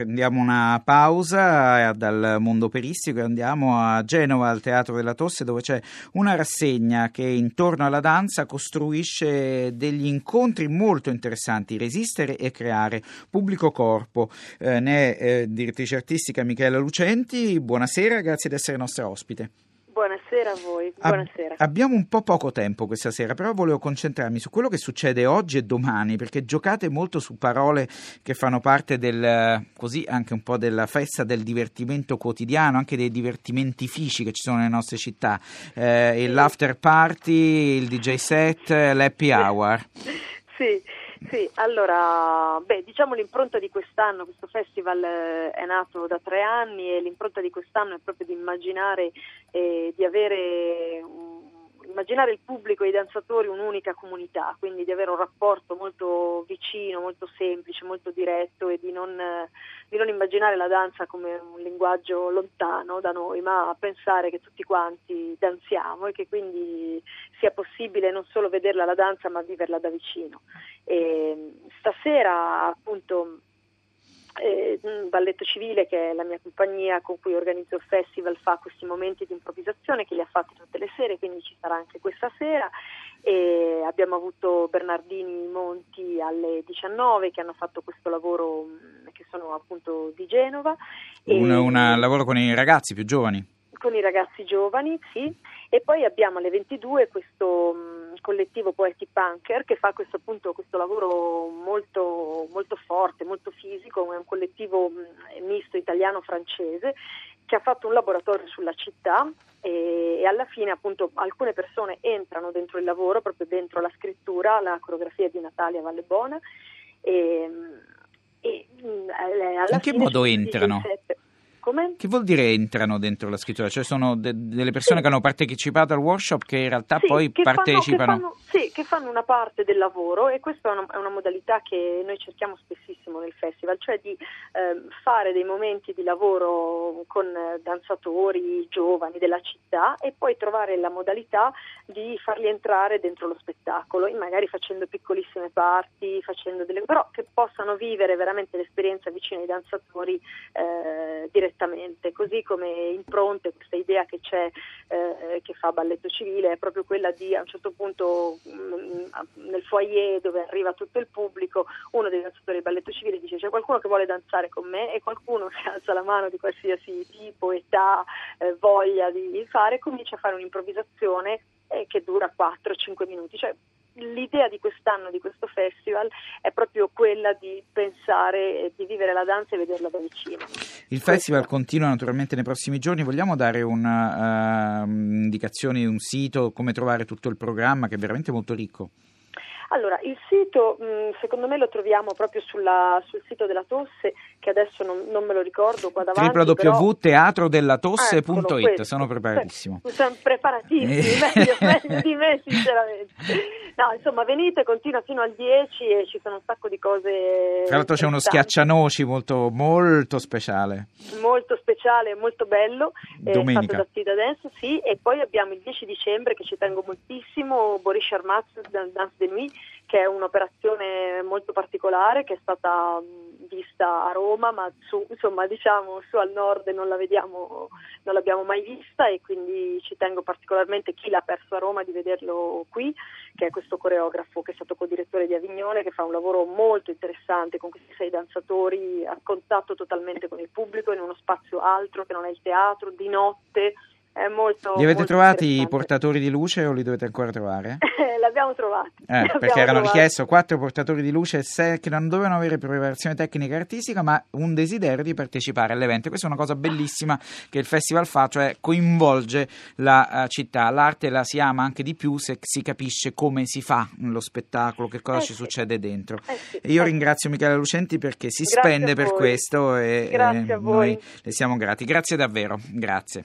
Prendiamo una pausa dal mondo operistico e andiamo a Genova al Teatro della Tosse dove c'è una rassegna che intorno alla danza costruisce degli incontri molto interessanti, resistere e creare pubblico corpo. Eh, ne è eh, direttrice artistica Michela Lucenti, buonasera, grazie di essere nostra ospite. Buonasera a voi, buonasera. Ab- abbiamo un po' poco tempo questa sera, però volevo concentrarmi su quello che succede oggi e domani, perché giocate molto su parole che fanno parte del, così anche un po' della festa del divertimento quotidiano, anche dei divertimentifici che ci sono nelle nostre città, eh, l'after party, il DJ set, l'happy hour. sì. Sì, allora, beh, diciamo l'impronta di quest'anno, questo festival eh, è nato da tre anni e l'impronta di quest'anno è proprio di immaginare eh, di avere un immaginare il pubblico e i danzatori un'unica comunità, quindi di avere un rapporto molto vicino, molto semplice, molto diretto e di non, di non, immaginare la danza come un linguaggio lontano da noi, ma pensare che tutti quanti danziamo e che quindi sia possibile non solo vederla la danza ma viverla da vicino. E stasera appunto eh, Balletto Civile, che è la mia compagnia con cui organizzo il festival, fa questi momenti di improvvisazione che li ha fatti tutte le sere, quindi ci sarà anche questa sera. E abbiamo avuto Bernardini Monti alle 19 che hanno fatto questo lavoro mm, che sono appunto di Genova. Un lavoro con i ragazzi più giovani con i ragazzi giovani, sì, e poi abbiamo alle 22 questo mh, collettivo Poeti Punker che fa questo, appunto, questo lavoro molto, molto, forte, molto fisico, è un collettivo mh, misto italiano-francese che ha fatto un laboratorio sulla città e, alla fine appunto alcune persone entrano dentro il lavoro, proprio dentro la scrittura, la coreografia di Natalia Vallebona e, e alla In che modo entrano? 17, come? Che vuol dire entrano dentro la scrittura? Cioè sono de- delle persone sì. che hanno partecipato al workshop che in realtà sì, poi partecipano? Fanno, che fanno, sì, che fanno una parte del lavoro e questa è una, è una, modalità che noi cerchiamo spessissimo nel festival, cioè di eh, fare dei momenti di lavoro con danzatori giovani della città e poi trovare la modalità di farli entrare dentro lo spettacolo, magari facendo piccolissime parti, facendo delle, però che possano vivere veramente l'esperienza vicino ai danzatori eh, direttamente così come impronte questa idea che c'è eh, che fa balletto civile è proprio quella di a un certo punto mh, mm, nel foyer dove arriva tutto il pubblico uno dei danzatori del balletto civile dice c'è qualcuno che vuole danzare con me? E qualcuno che alza la mano di qualsiasi tipo, età, eh, voglia di fare comincia a fare un'improvvisazione eh, che dura 4-5 minuti, cioè l'idea di quest'anno, di questo festival, è proprio quella di pensare, di vivere la danza e vederla da vicino. Il festival continua naturalmente nei prossimi giorni, vogliamo dare un'indicazione uh, di un sito, come trovare tutto il programma che è veramente molto ricco? Allora, il sito secondo me lo troviamo proprio sulla, sul sito della Tosse, che adesso non, non me lo ricordo qua davanti. www.teatrodellatose.it, sono preparatissimo. Sono preparatissimi, eh. meglio, meglio di me sinceramente. No, insomma, venite, continua fino al 10 e ci sono un sacco di cose. Tra l'altro c'è uno schiaccianoci molto, molto speciale. Molto speciale, molto bello. Domenica. Fatto da Dance, sì. E poi abbiamo il 10 dicembre che ci tengo moltissimo, Boris Sharmaz, Dance de Nuit, che è un'operazione molto particolare che è stata vista a Roma, ma su, insomma, diciamo, su al nord non, la vediamo, non l'abbiamo mai vista e quindi ci tengo particolarmente chi l'ha perso a Roma di vederlo qui, che è questo coreografo che è stato co-direttore di Avignone, che fa un lavoro molto interessante con questi sei danzatori a contatto totalmente con il pubblico in uno spazio altro che non è il teatro, di notte molto, li avete molto trovati i portatori di luce o li dovete ancora trovare? L'abbiamo trovati. Eh, perché abbiamo erano trovati. richiesto quattro portatori di luce che non dovevano avere preparazione tecnica e artistica, ma un desiderio di partecipare all'evento. Questa è una cosa bellissima che il festival fa, cioè coinvolge la uh, città. L'arte la si ama anche di più se si capisce come si fa lo spettacolo, che cosa eh ci sì. succede dentro. Eh sì. Io eh ringrazio Michele Lucenti perché si Grazie spende per questo e, e noi le siamo grati. Grazie davvero. Grazie.